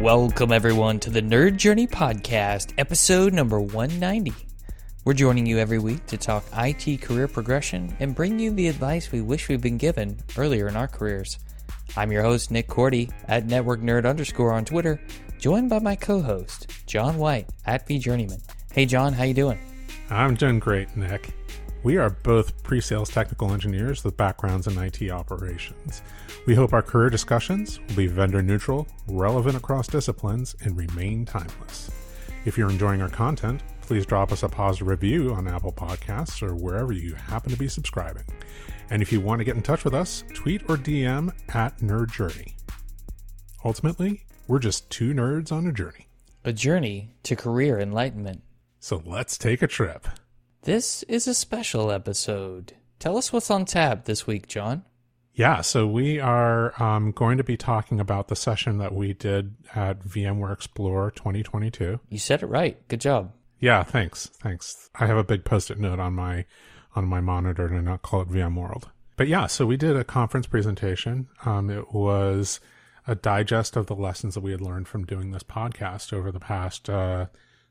Welcome, everyone, to the Nerd Journey Podcast, episode number 190. We're joining you every week to talk IT career progression and bring you the advice we wish we'd been given earlier in our careers. I'm your host, Nick Korte, at Network Nerd underscore on Twitter, joined by my co-host, John White, at vJourneyman. Hey, John, how you doing? I'm doing great, Nick. We are both pre sales technical engineers with backgrounds in IT operations. We hope our career discussions will be vendor neutral, relevant across disciplines, and remain timeless. If you're enjoying our content, please drop us a positive review on Apple Podcasts or wherever you happen to be subscribing. And if you want to get in touch with us, tweet or DM at Nerd Journey. Ultimately, we're just two nerds on a journey. A journey to career enlightenment. So let's take a trip. This is a special episode. Tell us what's on tap this week, John. Yeah, so we are um, going to be talking about the session that we did at VMware Explore 2022. You said it right. Good job. Yeah, thanks, thanks. I have a big post-it note on my on my monitor to not call it VMworld. But yeah, so we did a conference presentation. Um, it was a digest of the lessons that we had learned from doing this podcast over the past uh,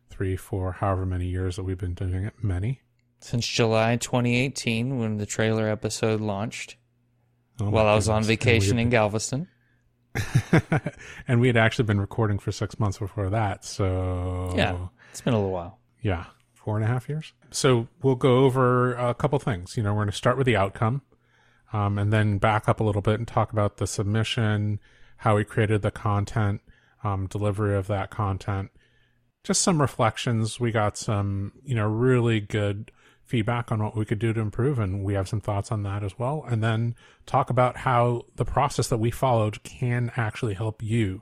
three, four, however many years that we've been doing it. Many since July 2018 when the trailer episode launched. Oh while I was on goodness. vacation in Galveston. and we had actually been recording for six months before that. So Yeah, it's been a little while. Yeah, four and a half years. So we'll go over a couple things. You know, we're going to start with the outcome, um, and then back up a little bit and talk about the submission, how we created the content, um, delivery of that content, just some reflections. We got some, you know, really good feedback on what we could do to improve, and we have some thoughts on that as well. And then talk about how the process that we followed can actually help you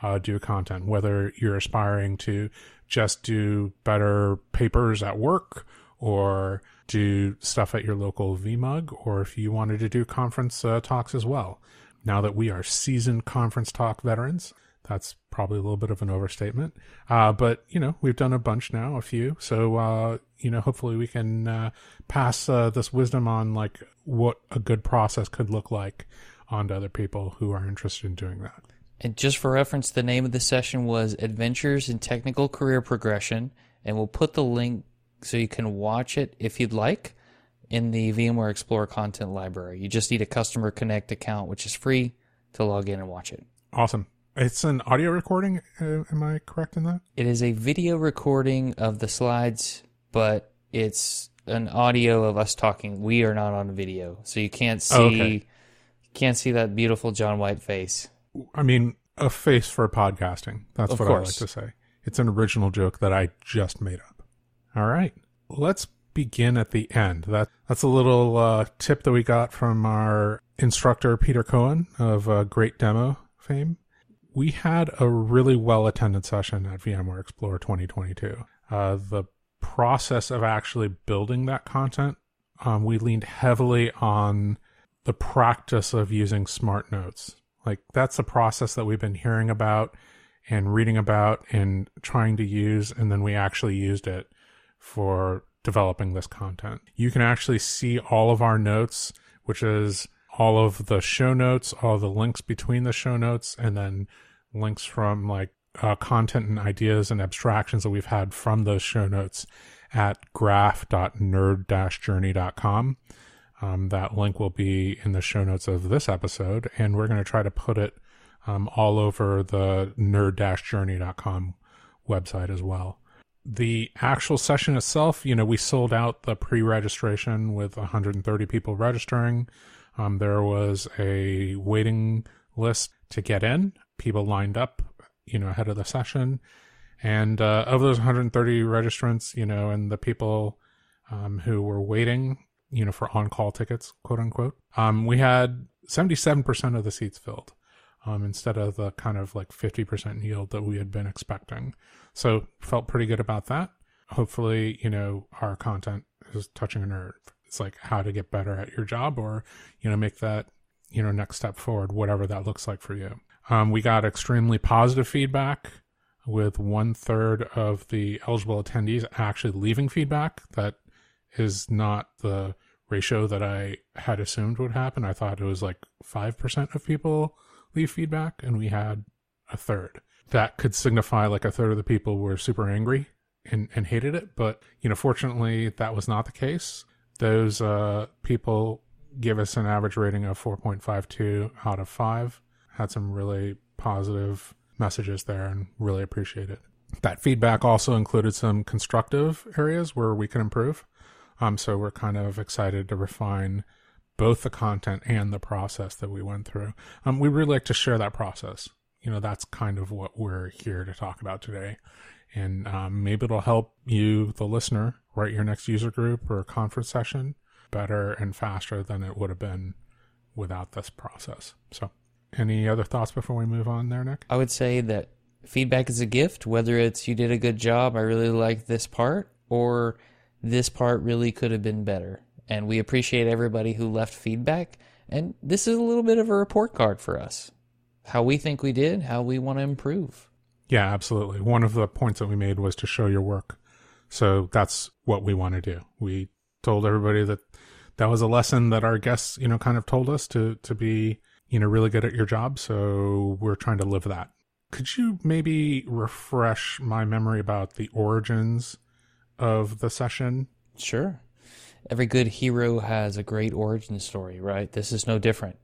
uh, do content, whether you're aspiring to just do better papers at work or do stuff at your local VMUG, or if you wanted to do conference uh, talks as well. Now that we are seasoned conference talk veterans, that's probably a little bit of an overstatement. Uh, but, you know, we've done a bunch now, a few. So, uh, you know, hopefully we can uh, pass uh, this wisdom on, like what a good process could look like on to other people who are interested in doing that. And just for reference, the name of the session was Adventures in Technical Career Progression, and we'll put the link so you can watch it if you'd like in the VMware Explorer content library. You just need a Customer Connect account, which is free to log in and watch it. Awesome. It's an audio recording. Uh, am I correct in that? It is a video recording of the slides, but it's an audio of us talking. We are not on video, so you can't see Oh, okay. can't see that beautiful John White face. I mean, a face for podcasting. That's Of what course. I like to say. It's an original joke that I just made up. All right. Let's begin at the end. That that's a little uh, tip that we got from our instructor Peter Cohan of uh, Great Demo fame. We had a really well attended session at VMware Explore 2022. Uh, the process of actually building that content, um, we leaned heavily on the practice of using smart notes. Like that's a process that we've been hearing about and reading about and trying to use, and then we actually used it for developing this content. You can actually see all of our notes, which is all of the show notes, all the links between the show notes, and then links from like uh, content and ideas and abstractions that we've had from those show notes at graph.nerd-journey.com. Um, that link will be in the show notes of this episode, and we're going to try to put it um, all over the nerd-journey.com website as well. The actual session itself, you know, we sold out the pre-registration with 130 people registering. Um, there was a waiting list to get in. People lined up, you know, ahead of the session. And uh, of those 130 registrants, you know, and the people um, who were waiting, you know, for on-call tickets, quote unquote, um, we had 77% of the seats filled um, instead of the kind of like 50% yield that we had been expecting. So felt pretty good about that. Hopefully, you know, our content is touching a nerve. It's like how to get better at your job or, you know, make that, you know, next step forward, whatever that looks like for you. Um, we got extremely positive feedback with one third of the eligible attendees actually leaving feedback. That is not the ratio that I had assumed would happen. I thought it was like 5% of people leave feedback, and we had a third. that could signify like a third of the people were super angry and, and hated it. But, you know, fortunately, that was not the case. Those uh, people give us an average rating of 4.52 out of 5. Had some really positive messages there and really appreciate it. That feedback also included some constructive areas where we can improve. Um, so we're kind of excited to refine both the content and the process that we went through. Um, we really like to share that process. You know, that's kind of what we're here to talk about today. And um, maybe it'll help you, the listener, write your next user group or conference session better and faster than it would have been without this process. So, any other thoughts before we move on there, Nick? I would say that feedback is a gift, whether it's you did a good job, I really like this part, or this part really could have been better. And we appreciate everybody who left feedback. And this is a little bit of a report card for us how we think we did, how we want to improve. Yeah, absolutely. One of the points that we made was to show your work. So that's what we want to do. We told everybody that that was a lesson that our guests, you know, kind of told us to to be, you know, really good at your job. So we're trying to live that. Could you maybe refresh my memory about the origins of the session? Sure every good hero has a great origin story, right? This is no different.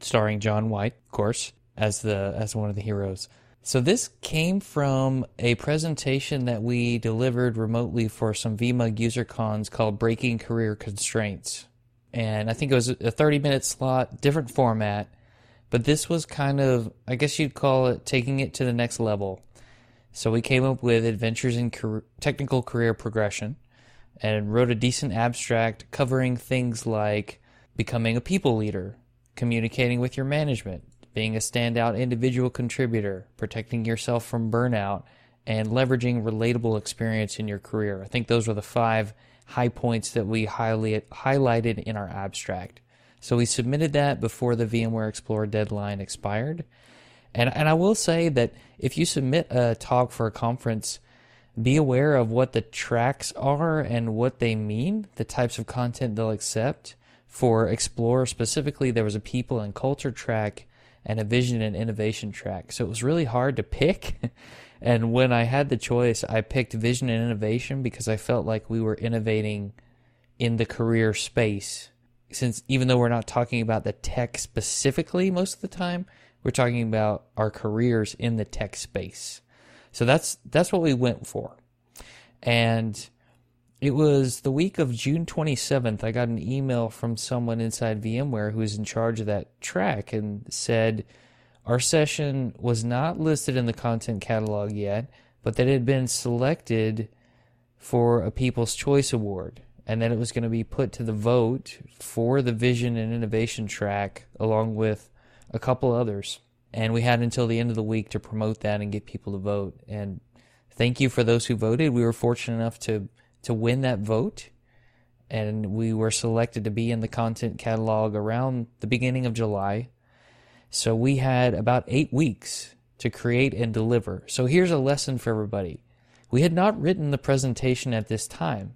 Starring John White, of course, as the as one of the heroes. So this came from a presentation that we delivered remotely for some VMUG user cons called Breaking Career Constraints. And I think it was a 30 minute slot, different format, but this was kind of, I guess you'd call it taking it to the next level. So we came up with adventures in career, technical career progression and wrote a decent abstract covering things like becoming a people leader, communicating with your management, being a standout individual contributor, protecting yourself from burnout, and leveraging relatable experience in your career. I think those were the five high points that we highly highlighted in our abstract. So we submitted that before the VMware Explorer deadline expired. And and I will say that if you submit a talk for a conference be aware of what the tracks are and what they mean, the types of content they'll accept. For Explorer specifically, there was a people and culture track and a vision and innovation track. So it was really hard to pick. and when I had the choice, I picked vision and innovation because I felt like we were innovating in the career space. Since even though we're not talking about the tech specifically most of the time, we're talking about our careers in the tech space. So that's that's what we went for. And it was the week of June 27th. I got an email from someone inside VMware who was in charge of that track and said our session was not listed in the content catalog yet, but that it had been selected for a People's Choice Award and then it was going to be put to the vote for the vision and innovation track along with a couple others and we had until the end of the week to promote that and get people to vote. And thank you for those who voted. We were fortunate enough to to win that vote, and we were selected to be in the content catalog around the beginning of July. So we had about eight weeks to create and deliver. So here's a lesson for everybody. We had not written the presentation at this time.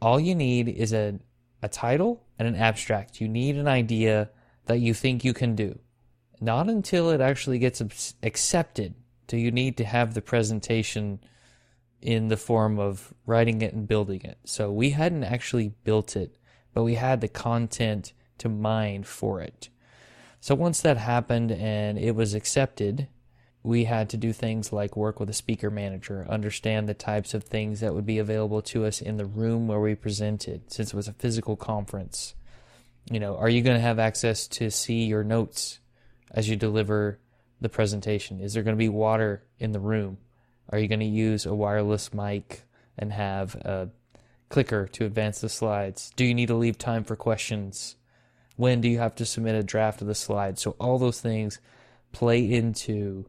All you need is a, a title and an abstract. You need an idea that you think you can do. Not until it actually gets accepted do you need to have the presentation in the form of writing it and building it. So we hadn't actually built it, but we had the content to mine for it. So once that happened and it was accepted, we had to do things like work with a speaker manager, understand the types of things that would be available to us in the room where we presented, since it was a physical conference. You know, are you going to have access to see your notes? as you deliver the presentation? Is there going to be water in the room? Are you going to use a wireless mic and have a clicker to advance the slides? Do you need to leave time for questions? When do you have to submit a draft of the slides? So all those things play into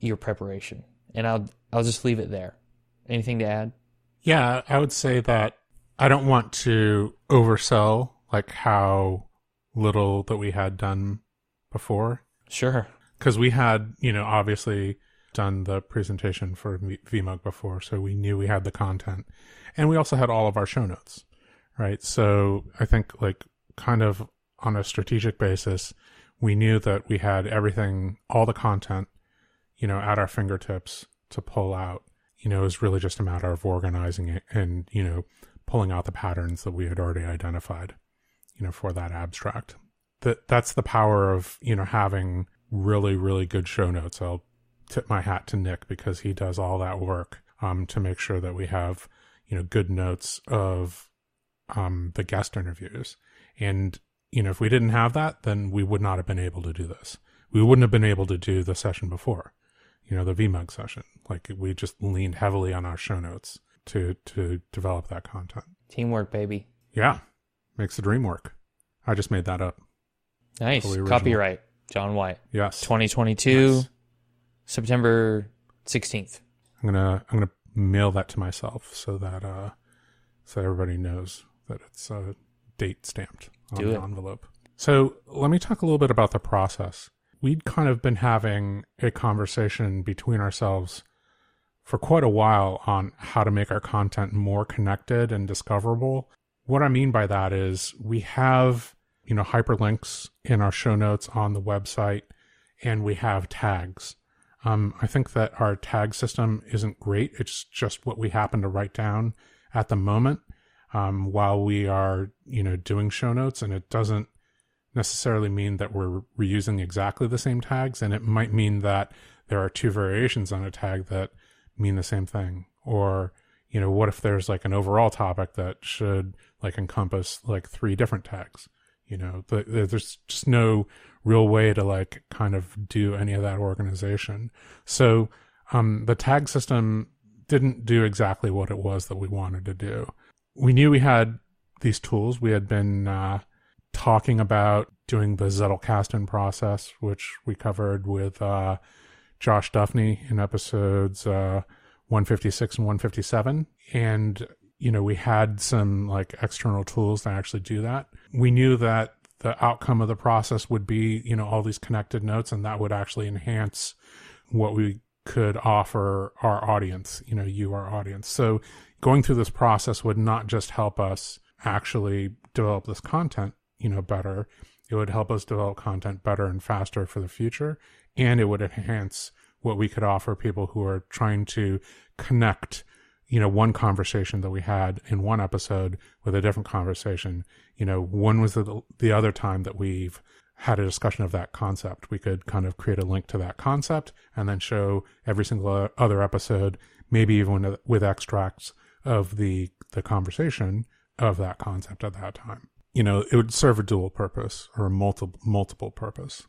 your preparation. And I'll I'll just leave it there. Anything to add? Yeah, I would say that I don't want to oversell like how little that we had done before. Sure. Because we had, you know, obviously done the presentation for VMUG before, so we knew we had the content. And we also had all of our show notes, right? So I think, like, kind of on a strategic basis, we knew that we had everything, all the content you know, at our fingertips to pull out. You know, it was really just a matter of organizing it and, you know, pulling out the patterns that we had already identified, you know, for that abstract. That that's the power of, you know, having really, really good show notes. I'll tip my hat to Nick because he does all that work um, to make sure that we have, you know, good notes of um, the guest interviews. And, you know, if we didn't have that, then we would not have been able to do this. We wouldn't have been able to do the session before, you know, the VMUG session. Like we just leaned heavily on our show notes to to develop that content. Teamwork, baby. Yeah, makes the dream work. I just made that up. Nice. Totally. Copyright. John White. Yes, 2022, Nice. September 16th. I'm gonna I'm gonna mail that to myself so that uh so everybody knows that it's uh, date stamped on Do the it. envelope. So let me talk a little bit about the process. We'd kind of been having a conversation between ourselves for quite a while on how to make our content more connected and discoverable. What I mean by that is we have, you know, hyperlinks in our show notes on the website and we have tags. Um, I think that our tag system isn't great. It's just what we happen to write down at the moment um, while we are, you know, doing show notes, and it doesn't necessarily mean that we're reusing exactly the same tags, and it might mean that there are two variations on a tag that mean the same thing, or you know, what if there's like an overall topic that should like encompass like three different tags? You know, the, the- there's just no real way to like kind of do any of that organization. So um, the tag system didn't do exactly what it was that we wanted to do. We knew we had these tools. We had been uh, talking about doing the Zettelkasten process, which we covered with uh, Josh Duffney in episodes uh, 156 and 157. And, you know, we had some like external tools to actually do that. We knew that the outcome of the process would be, you know, all these connected notes, and that would actually enhance what we could offer our audience, you know, you, our audience. So going through this process would not just help us actually develop this content, you know, better. It would help us develop content better and faster for the future. And it would enhance what we could offer people who are trying to connect, you know, one conversation that we had in one episode with a different conversation. You know, one was the, the other time that we've had a discussion of that concept. We could kind of create a link to that concept and then show every single other episode, maybe even with extracts of the the conversation of that concept at that time. You know, it would serve a dual purpose or a multiple multiple purpose.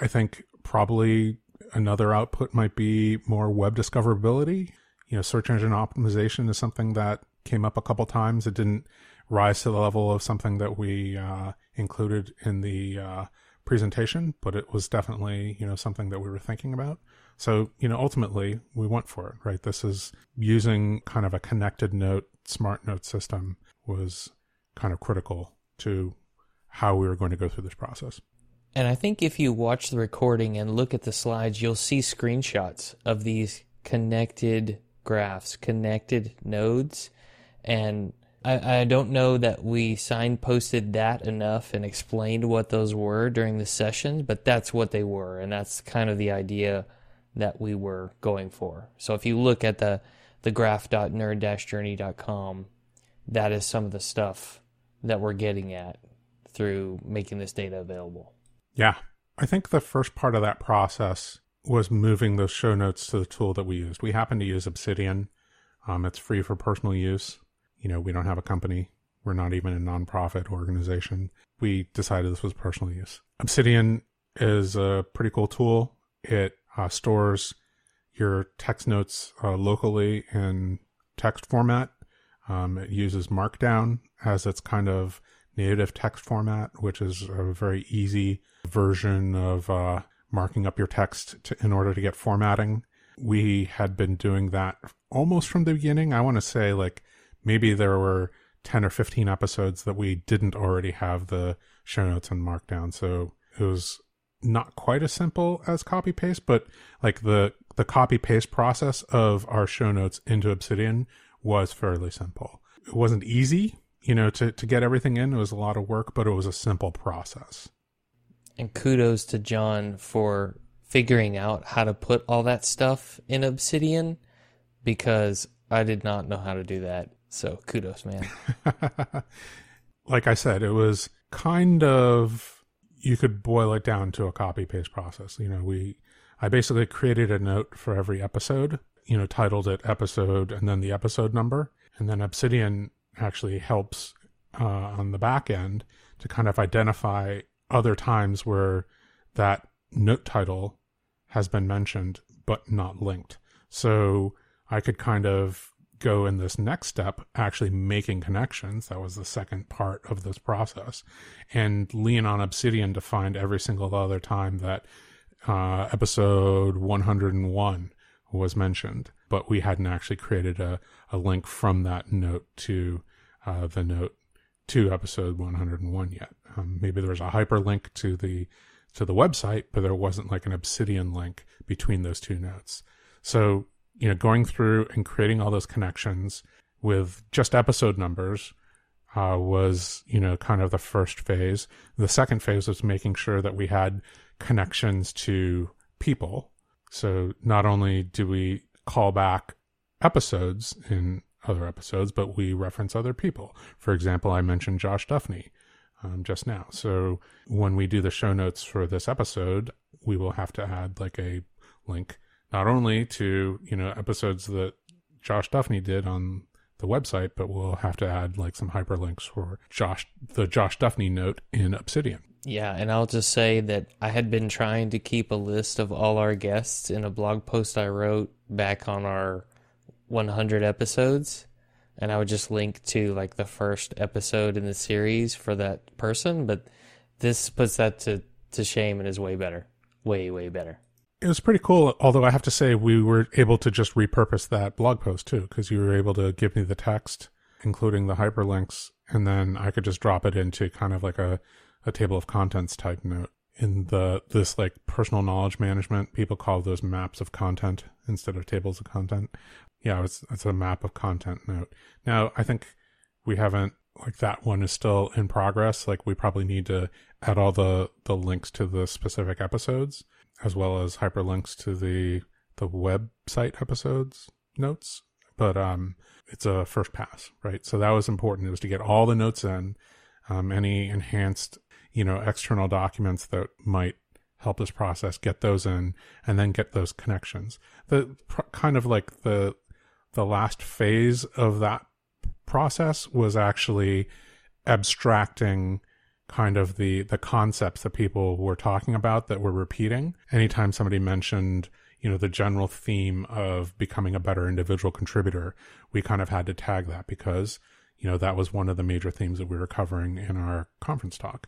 I think probably another output might be more web discoverability. You know, search engine optimization is something that came up a couple times. It didn't rise to the level of something that we uh, included in the uh, presentation, but it was definitely you know something that we were thinking about. So you know, ultimately, we went for it. Right, this is using kind of a connected note, smart note system was kind of critical to how we were going to go through this process. And I think if you watch the recording and look at the slides, you'll see screenshots of these connected graphs, connected nodes. And I, I don't know that we signposted that enough and explained what those were during the sessions, but that's what they were. And that's kind of the idea that we were going for. So if you look at the, the graph.nerd-journey.com, that is some of the stuff that we're getting at through making this data available. Yeah. I think the first part of that process was moving those show notes to the tool that we used. We happen to use Obsidian. Um, it's free for personal use. You know, we don't have a company. We're not even a nonprofit organization. We decided this was personal use. Obsidian is a pretty cool tool. It uh, stores your text notes uh, locally in text format. Um, it uses Markdown as its kind of native text format, which is a very easy version of uh, marking up your text to, in order to get formatting. We had been doing that almost from the beginning. I want to say like maybe there were 10 or 15 episodes that we didn't already have the show notes and markdown. So it was not quite as simple as copy paste, but like the, the copy paste process of our show notes into Obsidian was fairly simple. It wasn't easy, you know, to, to get everything in. It was a lot of work, but it was a simple process. And kudos to John for figuring out how to put all that stuff in Obsidian because I did not know how to do that. So kudos, man. like I said, it was kind of you could boil it down to a copy paste process. You know, we I basically created a note for every episode, you know, titled it episode and then the episode number. And then Obsidian actually helps uh, on the back end to kind of identify other times where that note title has been mentioned but not linked. So I could kind of go in this next step, actually making connections. That was the second part of this process, and lean on Obsidian to find every single other time that uh, episode 101 was mentioned, but we hadn't actually created a, a link from that note to uh, the note to episode 101 yet. Um, maybe there was a hyperlink to the to the website, but there wasn't like an Obsidian link between those two notes. So you know, going through and creating all those connections with just episode numbers uh, was, you know, kind of the first phase. The second phase was making sure that we had connections to people. So not only do we call back episodes in other episodes, but we reference other people. For example, I mentioned Josh Duffney um, just now. So when we do the show notes for this episode, we will have to add like a link not only to you know episodes that Josh Duffney did on the website, but we'll have to add like some hyperlinks for Josh the Josh Duffney note in Obsidian. Yeah, and I'll just say that I had been trying to keep a list of all our guests in a blog post I wrote back on our 100 episodes, and I would just link to like the first episode in the series for that person, but this puts that to to shame and is way better. Way way better it was pretty cool. Although I have to say, we were able to just repurpose that blog post too, because you were able to give me the text, including the hyperlinks, and then I could just drop it into kind of like a, a table of contents type note. In the this like personal knowledge management, people call those maps of content instead of tables of content. Yeah, it's it's a map of content note. Now I think we haven't like that one is still in progress. Like we probably need to add all the the links to the specific episodes as well as hyperlinks to the the website episodes notes. But um, it's a first pass, right? So that was important. It was to get all the notes in, um, any enhanced, you know, external documents that might help this process, get those in, and then get those connections. The kind of like the the last phase of that process was actually abstracting kind of the the concepts that people were talking about that were repeating anytime somebody mentioned you know the general theme of becoming a better individual contributor we kind of had to tag that because you know that was one of the major themes that we were covering in our conference talk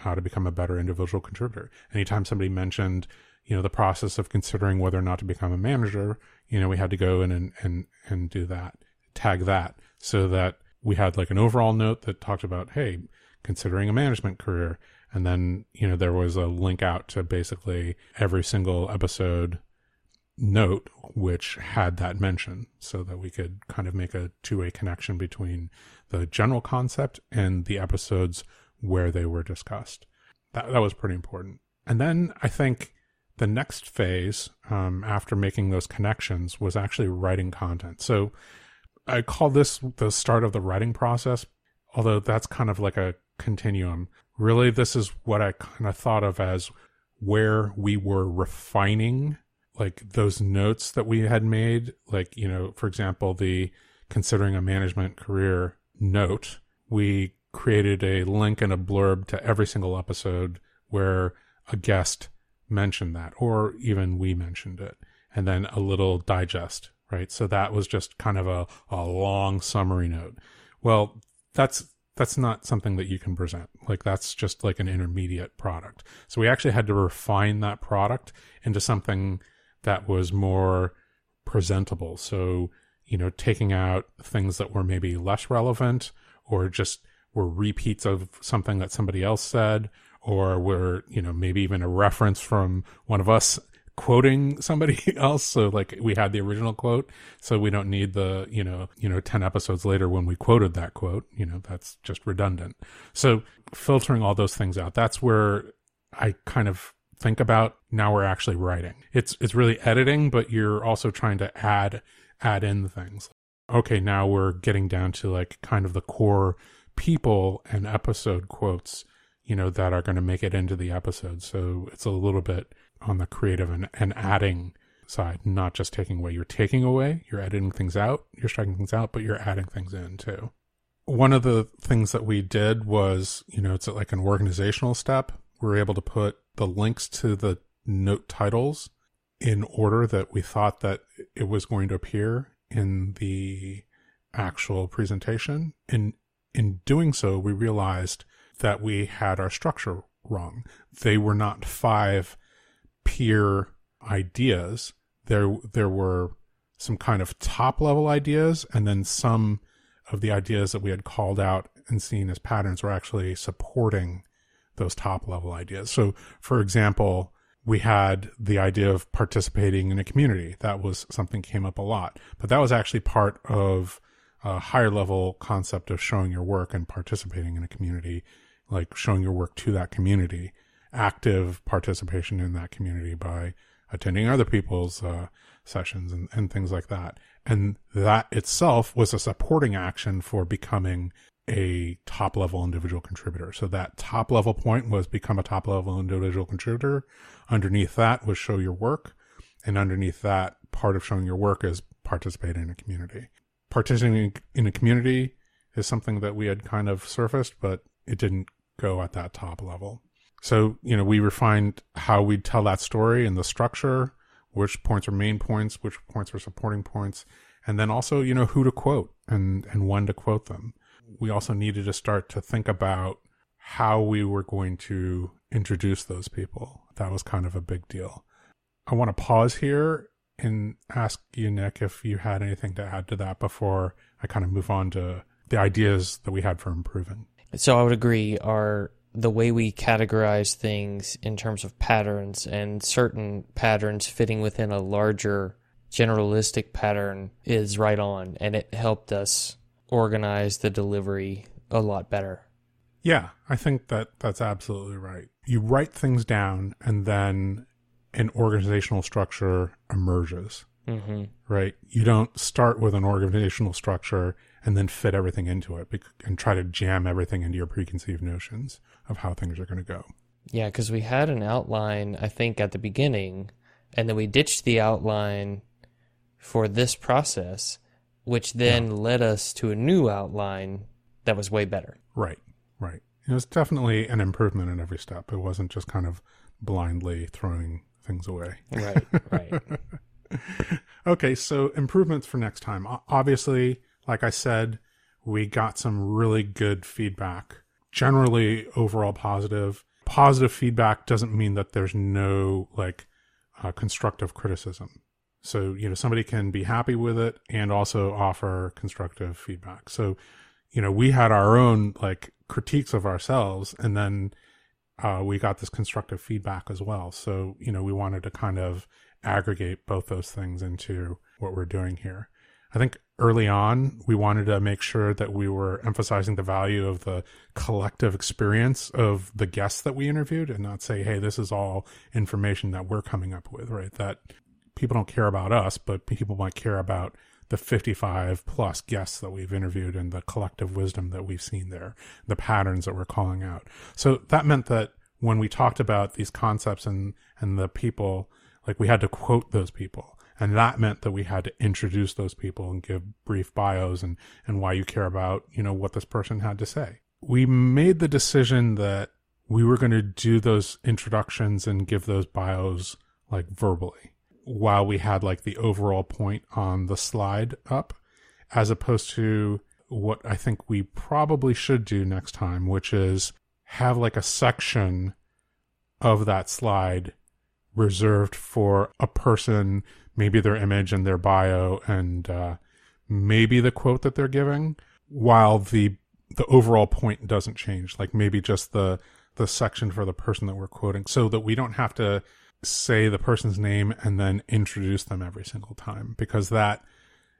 how to become a better individual contributor anytime somebody mentioned you know the process of considering whether or not to become a manager you know we had to go in and and and do that tag that so that we had like an overall note that talked about hey considering a management career. And then, you know, there was a link out to basically every single episode note which had that mention so that we could kind of make a two-way connection between the general concept and the episodes where they were discussed. That, that was pretty important. And then I think the next phase um, after making those connections was actually writing content. So I call this the start of the writing process, although that's kind of like a continuum. Really, this is what I kind of thought of as where we were refining like those notes that we had made. Like, you know, for example, the considering a management career note, we created a link and a blurb to every single episode where a guest mentioned that, or even we mentioned it, and then a little digest, right? So that was just kind of a, a long summary note. Well, that's that's not something that you can present. Like that's just like an intermediate product. So we actually had to refine that product into something that was more presentable. So, you know, taking out things that were maybe less relevant or just were repeats of something that somebody else said or were, you know, maybe even a reference from one of us quoting somebody else. So like we had the original quote, so we don't need the, you know, you know, 10 episodes later when we quoted that quote, you know, that's just redundant. So filtering all those things out, that's where I kind of think about now we're actually writing. It's it's really editing, but you're also trying to add add in things. Okay, now we're getting down to like kind of the core people and episode quotes, you know, that are going to make it into the episode. So it's a little bit on the creative and, and adding side, not just taking away. You're taking away, you're editing things out, you're striking things out, but you're adding things in too. One of the things that we did was, you know, it's like an organizational step. We were able to put the links to the note titles in order that we thought that it was going to appear in the actual presentation. In in doing so, we realized that we had our structure wrong. They were not five peer ideas. There there were some kind of top level ideas and then some of the ideas that we had called out and seen as patterns were actually supporting those top level ideas. So, for example, we had the idea of participating in a community. That was something came up a lot, but that was actually part of a higher level concept of showing your work and participating in a community, like showing your work to that community, active participation in that community by attending other people's uh, sessions and, and things like that. And that itself was a supporting action for becoming a top level individual contributor. So that top level point was become a top level individual contributor. Underneath that was show your work. And underneath that, part of showing your work is participate in a community. Participating in a community is something that we had kind of surfaced, but it didn't go at that top level. So, you know, we refined how we tell that story and the structure, which points are main points, which points are supporting points, and then also, you know, who to quote and, and when to quote them we also needed to start to think about how we were going to introduce those people. That was kind of a big deal. I want to pause here and ask you, Nick, if you had anything to add to that before I kind of move on to the ideas that we had for improving. So I would agree. Our the way we categorize things in terms of patterns and certain patterns fitting within a larger generalistic pattern is right on, and it helped us organize the delivery a lot better. Yeah, I think that that's absolutely right. You write things down and then an organizational structure emerges. Mm-hmm. Right? You don't start with an organizational structure and then fit everything into it and try to jam everything into your preconceived notions of how things are going to go. Yeah, because we had an outline, I think, at the beginning, and then we ditched the outline for this process which then yeah. led us to a new outline that was way better. Right, right. It was definitely an improvement in every step. It wasn't just kind of blindly throwing things away. Right, right. okay, so improvements for next time. Obviously, like I said, we got some really good feedback. Generally, overall positive. Positive feedback doesn't mean that there's no like uh, constructive criticism. So, you know, somebody can be happy with it and also offer constructive feedback. So, you know, we had our own like critiques of ourselves and then uh, we got this constructive feedback as well. So, you know, we wanted to kind of aggregate both those things into what we're doing here. I think early on, we wanted to make sure that we were emphasizing the value of the collective experience of the guests that we interviewed and not say, hey, this is all information that we're coming up with, right? That people don't care about us, but people might care about the 55 plus guests that we've interviewed and the collective wisdom that we've seen there, the patterns that we're calling out. So that meant that when we talked about these concepts and, and the people, like we had to quote those people. And that meant that we had to introduce those people and give brief bios and, and why you care about, you know, what this person had to say. We made the decision that we were going to do those introductions and give those bios like verbally while we had like the overall point on the slide up, as opposed to what I think we probably should do next time, which is have like a section of that slide reserved for a person, maybe their image and their bio, and uh, maybe the quote that they're giving, while the the overall point doesn't change. Like maybe just the the section for the person that we're quoting, so that we don't have to say the person's name and then introduce them every single time because that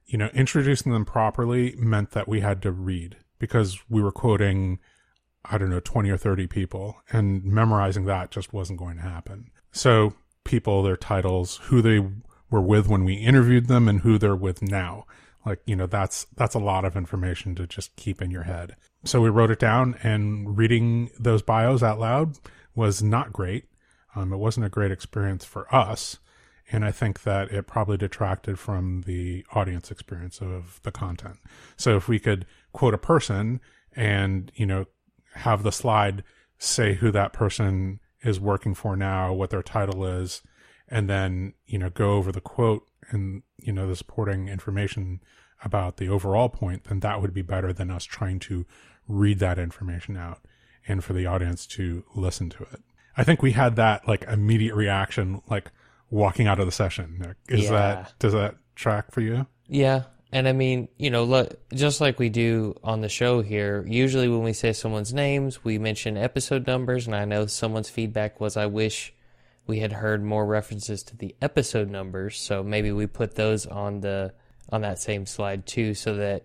you know introducing them properly meant that we had to read because we were quoting I don't know, 20 or 30 people. And memorizing that just wasn't going to happen. So people, their titles, who they were with when we interviewed them and who they're with now. Like, you know, that's, that's a lot of information to just keep in your head. So we wrote it down and reading those bios out loud was not great. Um, it wasn't a great experience for us. And I think that it probably detracted from the audience experience of the content. So if we could quote a person and, you know, have the slide say who that person is working for now, what their title is, and then, you know, go over the quote and, you know, the supporting information about the overall point, then that would be better than us trying to read that information out and for the audience to listen to it. I think we had that like immediate reaction, like walking out of the session. Is Yeah. that, does that track for you? Yeah. And I mean, you know, look, just like we do on the show here, usually when we say someone's names, we mention episode numbers. And I know someone's feedback was, I wish we had heard more references to the episode numbers. So maybe we put those on the, on that same slide too, so that,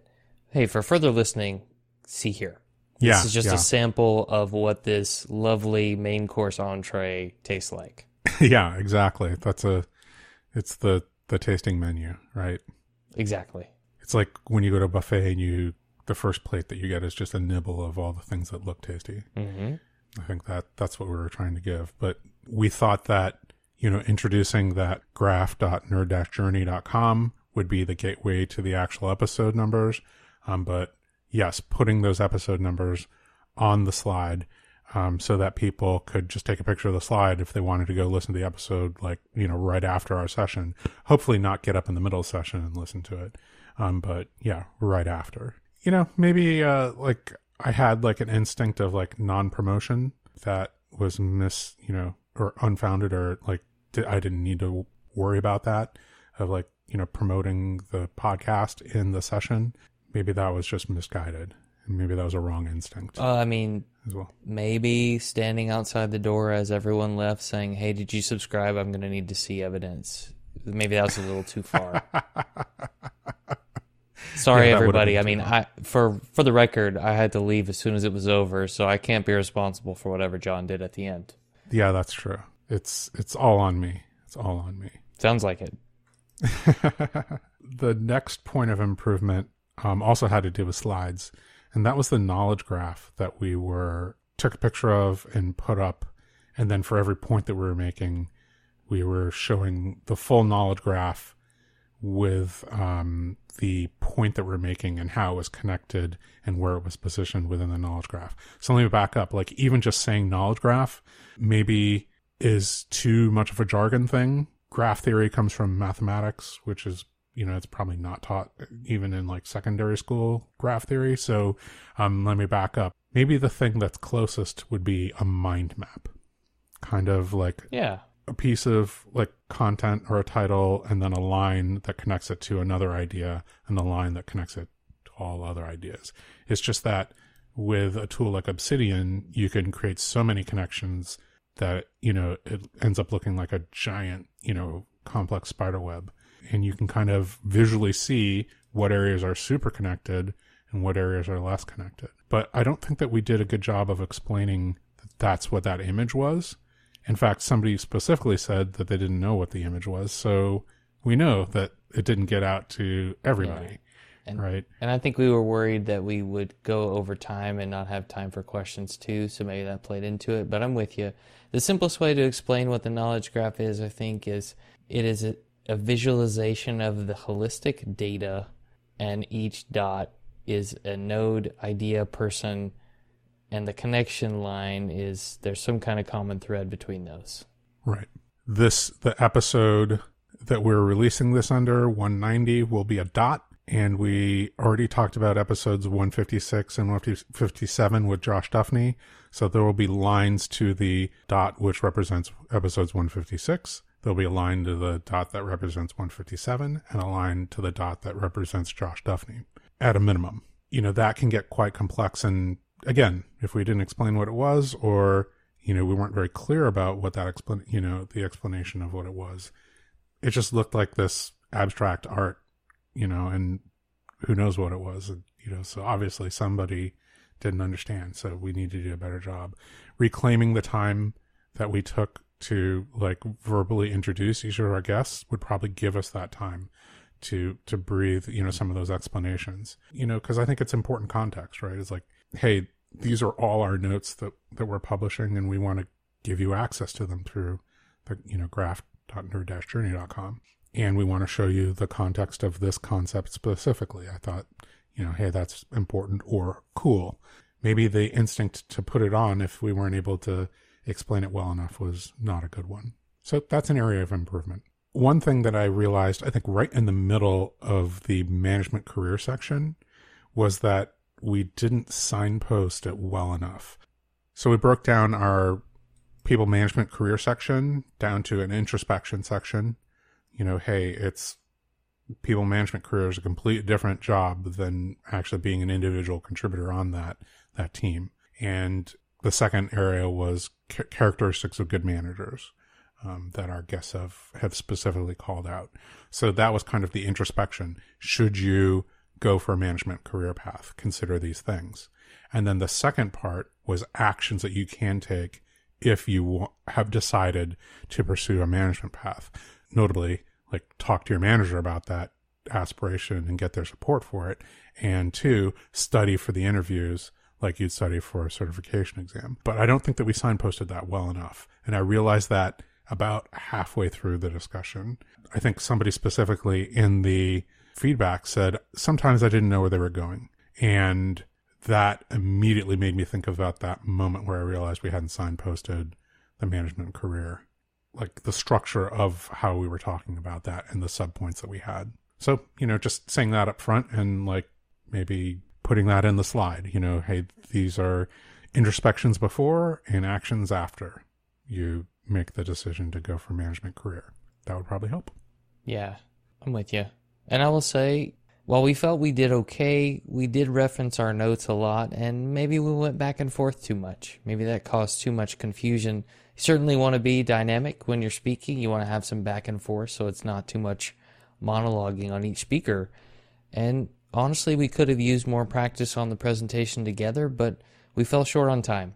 hey, for further listening, see here. Yeah. This is just yeah. a sample of what this lovely main course entree tastes like. yeah, exactly. That's a, it's the, the tasting menu, right? Exactly. It's like when you go to a buffet and you, the first plate that you get is just a nibble of all the things that look tasty. hmm I think that that's what we were trying to give. But we thought that, you know, introducing that graph.nerd-journey.com would be the gateway to the actual episode numbers. Um, but yes, putting those episode numbers on the slide um, so that people could just take a picture of the slide if they wanted to go listen to the episode, like, you know, right after our session. Hopefully not get up in the middle of the session and listen to it. Um, but yeah, right after. You know, maybe uh, like I had like an instinct of like non promotion that was mis, you know, or unfounded or like I didn't need to worry about that of like, you know, promoting the podcast in the session. Maybe that was just misguided. And maybe that was a wrong instinct Uh, I mean, well. maybe standing outside the door as everyone left saying, Hey, did you subscribe? I'm going to need to see evidence. Maybe that was a little too far. Sorry, Yeah, everybody. I mean, I for for the record, I had to leave as soon as it was over, so I can't be responsible for whatever John did at the end. Yeah, that's true. It's it's all on me. It's all on me. Sounds like it. the next point of improvement um, also had to do with slides, and that was the knowledge graph that we were took a picture of and put up, and then for every point that we were making, we were showing the full knowledge graph with um, the point that we're making and how it was connected and where it was positioned within the knowledge graph. So let me back up. Like even just saying knowledge graph maybe is too much of a jargon thing. Graph theory comes from mathematics, which is you know it's probably not taught even in like secondary school graph theory. So um, let me back up. Maybe the thing that's closest would be a mind map, kind of like Yeah. a piece of like content or a title and then a line that connects it to another idea and the line that connects it to all other ideas. It's just that with a tool like Obsidian, you can create so many connections that, you know, it ends up looking like a giant, you know, complex spider web. And you can kind of visually see what areas are super connected and what areas are less connected. But I don't think that we did a good job of explaining that that's what that image was. In fact, somebody specifically said that they didn't know what the image was. So we know that it didn't get out to everybody, And- right? And I think we were worried that we would go over time and not have time for questions too, so maybe that played into it. But I'm with you. The simplest way to explain what the knowledge graph is, I think, is it is a, a visualization of the holistic data, and each dot is a node, idea, person, and the connection line is there's some kind of common thread between those. Right. This, the episode that we're releasing this under, 190, will be a dot. And we already talked about episodes 156 and 157 with Josh Duffney. So there will be lines to the dot which represents episodes 156. There'll be a line to the dot that represents 157 and a line to the dot that represents Josh Duffney at a minimum. You know, that can get quite complex. And again, if we didn't explain what it was or you know, we weren't very clear about what that explan, you know, the explanation of what it was. It just looked like this abstract art, you know, and who knows what it was, you know. So obviously somebody didn't understand. So we need to do a better job reclaiming the time that we took to like verbally introduce each of our guests would probably give us that time to to breathe you know some of those explanations. You know because i think it's important context right? It's like hey these are all our notes that that we're publishing and we want to give you access to them through the you know graph.nerd-journey.com and we want to show you the context of this concept specifically. I thought you know hey that's important or cool. Maybe the instinct to put it on if we weren't able to explain it well enough was not a good one so that's an area of improvement one thing that I realized, I think right in the middle of the management career section, was that we didn't signpost it well enough. So we broke down our people management career section down to an introspection section. You know, hey, it's people management career is a completely different job than actually being an individual contributor on that that team. And the second area was characteristics of good managers um, that our guests have have specifically called out. So that was kind of the introspection. Should you go for a management career path? Consider these things. And then the second part was actions that you can take if you have decided to pursue a management path. Notably, like talk to your manager about that aspiration and get their support for it. And two, study for the interviews like you'd study for a certification exam. But I don't think that we signposted that well enough. And I realized that about halfway through the discussion. I think somebody specifically in the feedback said, sometimes I didn't know where they were going. And that immediately made me think about that moment where I realized we hadn't signposted the management career, like the structure of how we were talking about that and the subpoints that we had. So, you know, just saying that up front and like maybe putting that in the slide, you know, hey, these are introspections before and actions after you make the decision to go for management career. That would probably help. Yeah, I'm with you. And I will say, while we felt we did okay, we did reference our notes a lot, and maybe we went back and forth too much. Maybe that caused too much confusion. You certainly want to be dynamic when you're speaking. You want to have some back and forth so it's not too much monologuing on each speaker. And honestly, we could have used more practice on the presentation together, but we fell short on time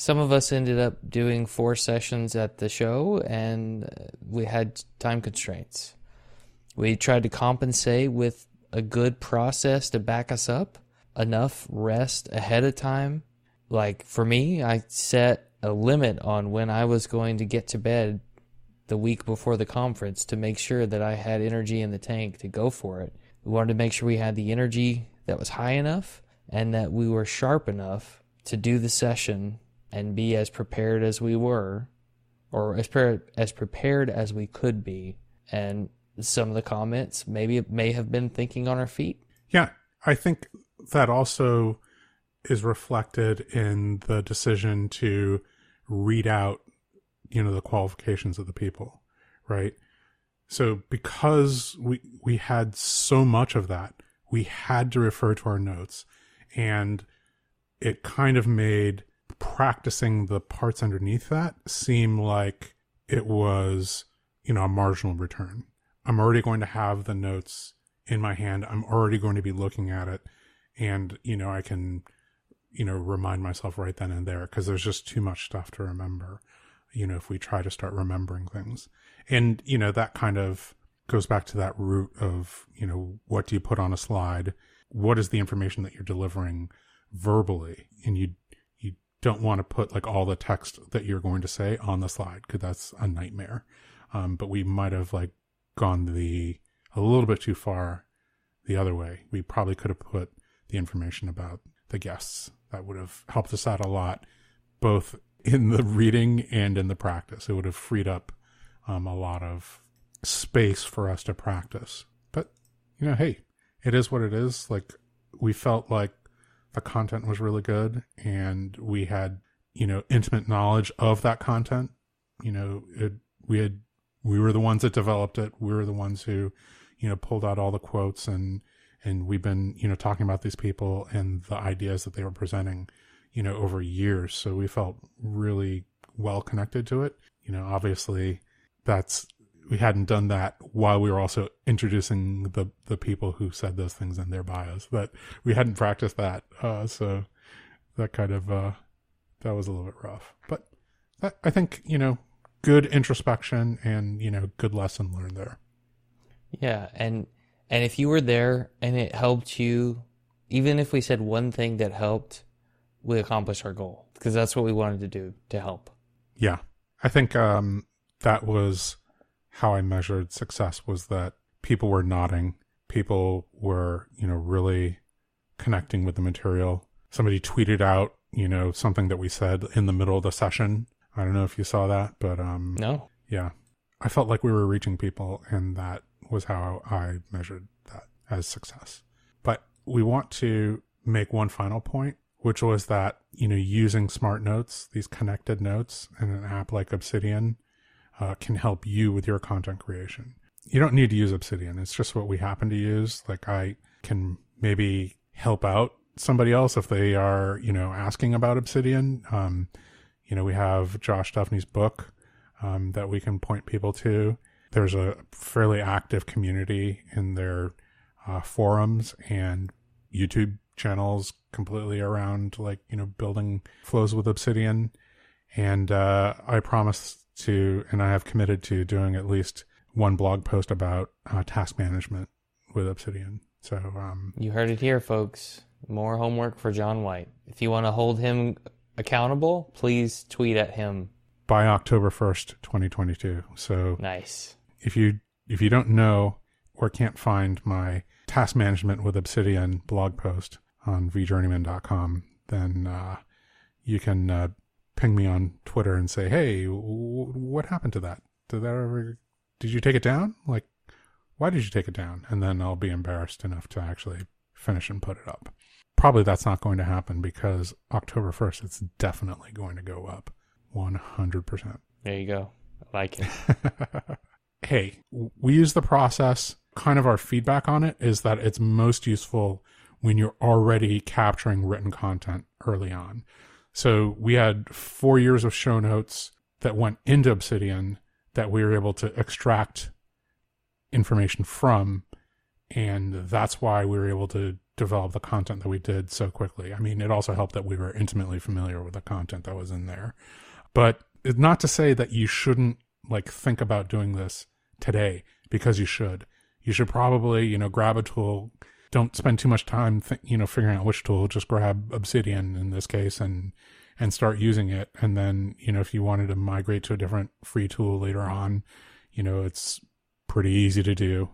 some of us ended up doing four sessions at the show and uh, we had time constraints. We tried to compensate with a good process to back us up, enough rest ahead of time. Like for me, I set a limit on when I was going to get to bed the week before the conference to make sure that I had energy in the tank to go for it. We wanted to make sure we had the energy that was high enough and that we were sharp enough to do the session and be as prepared as we were, or as prepared as prepared as we could be. And some of the comments maybe may have been thinking on our feet. Yeah, I think that also is reflected in the decision to read out, you know, the qualifications of the people, right? So because we we had so much of that, we had to refer to our notes, and it kind of made practicing the parts underneath that seem like it was, you know, a marginal return. I'm already going to have the notes in my hand. I'm already going to be looking at it. And, you know, I can, you know, remind myself right then and there because there's just too much stuff to remember, you know, if we try to start remembering things. And, you know, that kind of goes back to that root of, you know, what do you put on a slide? What is the information that you're delivering verbally? And you you don't want to put like all the text that you're going to say on the slide because that's a nightmare. Um, but we might have like gone the a little bit too far the other way. We probably could have put the information about the guests. That would have helped us out a lot, both in the reading and in the practice. It would have freed up um, a lot of space for us to practice. But you know, hey, it is what it is. Like we felt like the content was really good and we had, you know, intimate knowledge of that content. You know, it, we had, we were the ones that developed it. We were the ones who, you know, pulled out all the quotes and, and we've been, you know, talking about these people and the ideas that they were presenting, you know, over years. So we felt really well connected to it. You know, obviously that's we hadn't done that while we were also introducing the the people who said those things in their bios. But we hadn't practiced that, uh, so that kind of uh, that was a little bit rough. But that, I think you know, good introspection and you know, good lesson learned there. Yeah, and and if you were there and it helped you, even if we said one thing that helped, we accomplished our goal because that's what we wanted to do to help. Yeah, I think um, that was how I measured success. Was that people were nodding, people were you know really connecting with the material. Somebody tweeted out you know something that we said in the middle of the session. I don't know if you saw that, but um, No, yeah, I felt like we were reaching people, and that was how I measured that as success. But we want to make one final point, which was that, you know, using smart notes, these connected notes in an app like Obsidian uh, can help you with your content creation. You don't need to use Obsidian. It's just what we happen to use. Like I can maybe help out somebody else if they are, you know, asking about Obsidian. Um, you know, we have Josh Duffney's book um, that we can point people to there's a fairly active community in their uh, forums and YouTube channels completely around like you know building flows with Obsidian, and uh, I promise to and I have committed to doing at least one blog post about uh, task management with Obsidian. So um, you heard it here, folks. More homework for John White. If you want to hold him accountable, please tweet at him by October 1st, 2022. So nice if you if you don't know or can't find my task management with Obsidian blog post on vjourneyman.com, then uh, you can uh, ping me on Twitter and say, "Hey, w- what happened to that? Did that ever? Did you take it down? Like, why did you take it down?" And then I'll be embarrassed enough to actually finish and put it up. Probably that's not going to happen because October first, it's definitely going to go up, one hundred percent. There you go. I like it. hey, we use the process. Kind of our feedback on it is that it's most useful when you're already capturing written content early on. So we had four years of show notes that went into Obsidian that we were able to extract information from. And that's why we were able to develop the content that we did so quickly. I mean, it also helped that we were intimately familiar with the content that was in there. But it's not to say that you shouldn't like think about doing this today because you should. You should probably, you know, grab a tool. Don't spend too much time, th- you know, figuring out which tool. Just grab Obsidian in this case and and start using it. And then, you know, if you wanted to migrate to a different free tool later on, you know, it's pretty easy to do.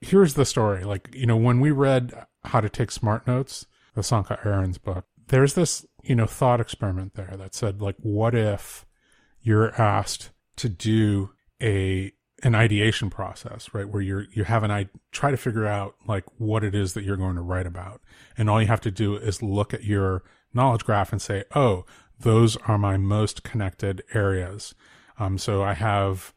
Here's the story. Like, you know, when we read How to Take Smart Notes, the Sönke Ahrens book, there's this, you know, thought experiment there that said, like, what if you're asked to do a an ideation process, right? Where you're, you have an, I try to figure out like what it is that you're going to write about. And all you have to do is look at your knowledge graph and say, oh, those are my most connected areas. Um, so I have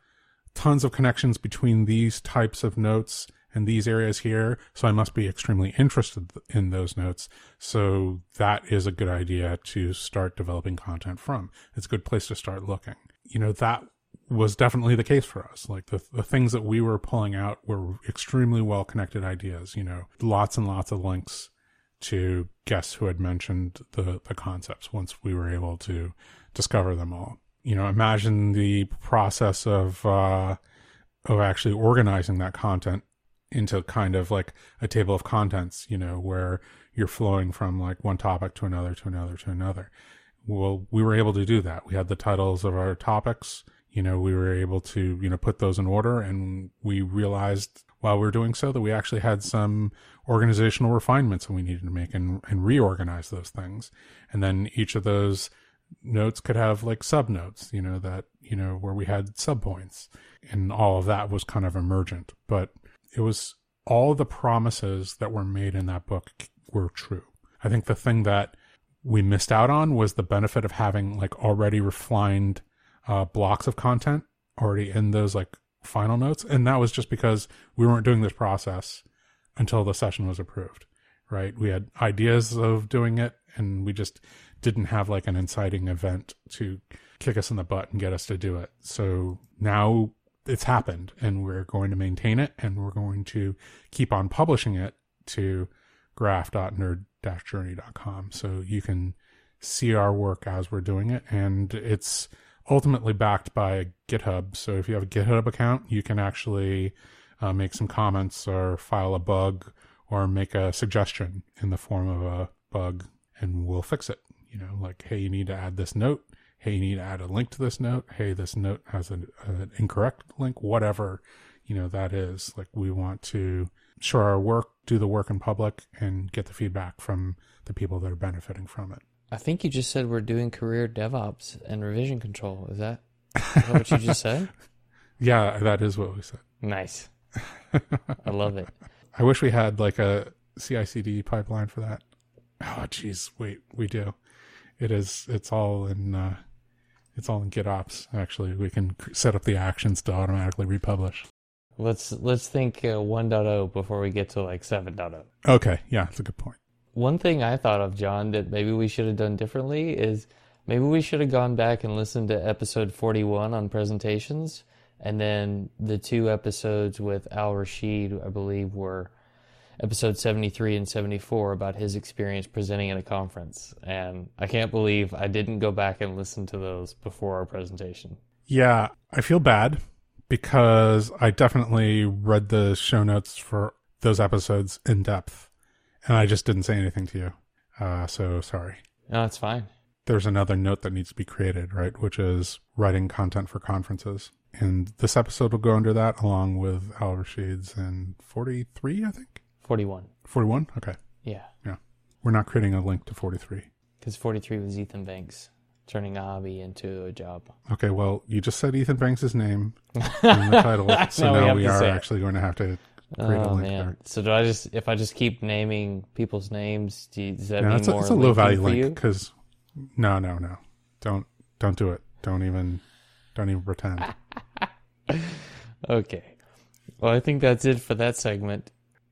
tons of connections between these types of notes and these areas here. So I must be extremely interested in those notes. So that is a good idea to start developing content from. It's a good place to start looking. You know, that was definitely the case for us. Like the, the things that we were pulling out were extremely well connected ideas, you know, lots and lots of links to guests who had mentioned the, the concepts once we were able to discover them all. You know, imagine the process of, uh, of actually organizing that content into kind of like a table of contents, you know, where you're flowing from like one topic to another to another to another. Well, we were able to do that. We had the titles of our topics you know, we were able to, you know, put those in order and we realized while we were doing so that we actually had some organizational refinements that we needed to make and, and reorganize those things. And then each of those notes could have like sub notes, you know, that, you know, where we had sub points and all of that was kind of emergent, but it was all the promises that were made in that book were true. I think the thing that we missed out on was the benefit of having like already refined uh, blocks of content already in those like final notes. And that was just because we weren't doing this process until the session was approved, right? We had ideas of doing it and we just didn't have like an inciting event to kick us in the butt and get us to do it. So now it's happened and we're going to maintain it and we're going to keep on publishing it to graph.nerd-journey.com. So you can see our work as we're doing it. And it's ultimately backed by GitHub. So if you have a GitHub account, you can actually uh, make some comments or file a bug or make a suggestion in the form of a bug and we'll fix it. You know, like, hey, you need to add this note. Hey, you need to add a link to this note. Hey, this note has an, an incorrect link, whatever, you know, that is. Like, we want to show our work, do the work in public, and get the feedback from the people that are benefiting from it. I think you just said we're doing career DevOps and revision control. Is that, is that what you just said? Yeah, that is what we said. Nice. I love it. I wish we had like a CI/CD pipeline for that. Oh, geez, wait, we do. It is. It's all in. Uh, it's all in GitOps. Actually, we can set up the actions to automatically republish. Let's let's think uh, 1.0 before we get to like 7.0. Okay, yeah, that's a good point. One thing I thought of, John, that maybe we should have done differently is maybe we should have gone back and listened to episode 41 on presentations, and then the two episodes with Al Rashid, I believe, were episode 73 and 74 about his experience presenting at a conference. And I can't believe I didn't go back and listen to those before our presentation. Yeah, I feel bad because I definitely read the show notes for those episodes in depth, and I just didn't say anything to you. Uh, so sorry. No, that's fine. There's another note that needs to be created, right? Which is writing content for conferences. And this episode will go under that along with Al Rashid's and 43, I think. 41. 41? Okay. Yeah. Yeah. We're not creating a link to 43. Because 43 was Ethan Banks turning a hobby into a job. Okay, well, you just said Ethan Banks' name in the title, so Now we we are say it. actually going to have to Oh man! there. So do I just if I just keep naming people's names, do you, does that No, mean it's a, more it's a low value link because no, no, no, don't don't do it. Don't even don't even pretend. Okay. Well, I think that's it for that segment.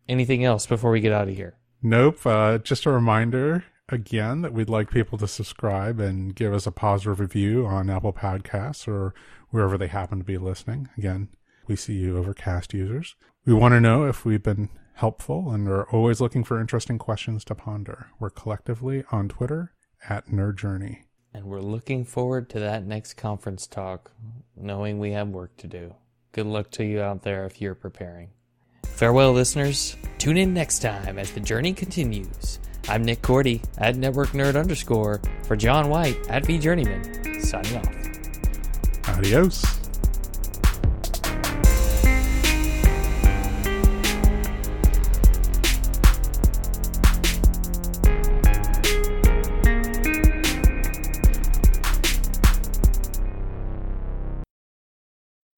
Anything else before we get out of here? Nope. Uh, just a reminder again that we'd like people to subscribe and give us a positive review on Apple Podcasts or wherever they happen to be listening. Again, we see you overcast users. We want to know if we've been helpful and are always looking for interesting questions to ponder. We're collectively on Twitter at Nerd Journey. And we're looking forward to that next conference talk, knowing we have work to do. Good luck to you out there if you're preparing. Farewell, listeners. Tune in next time as the journey continues. I'm Nick Korte at Network Nerd underscore for John White at V Journeyman. Signing off. Adios.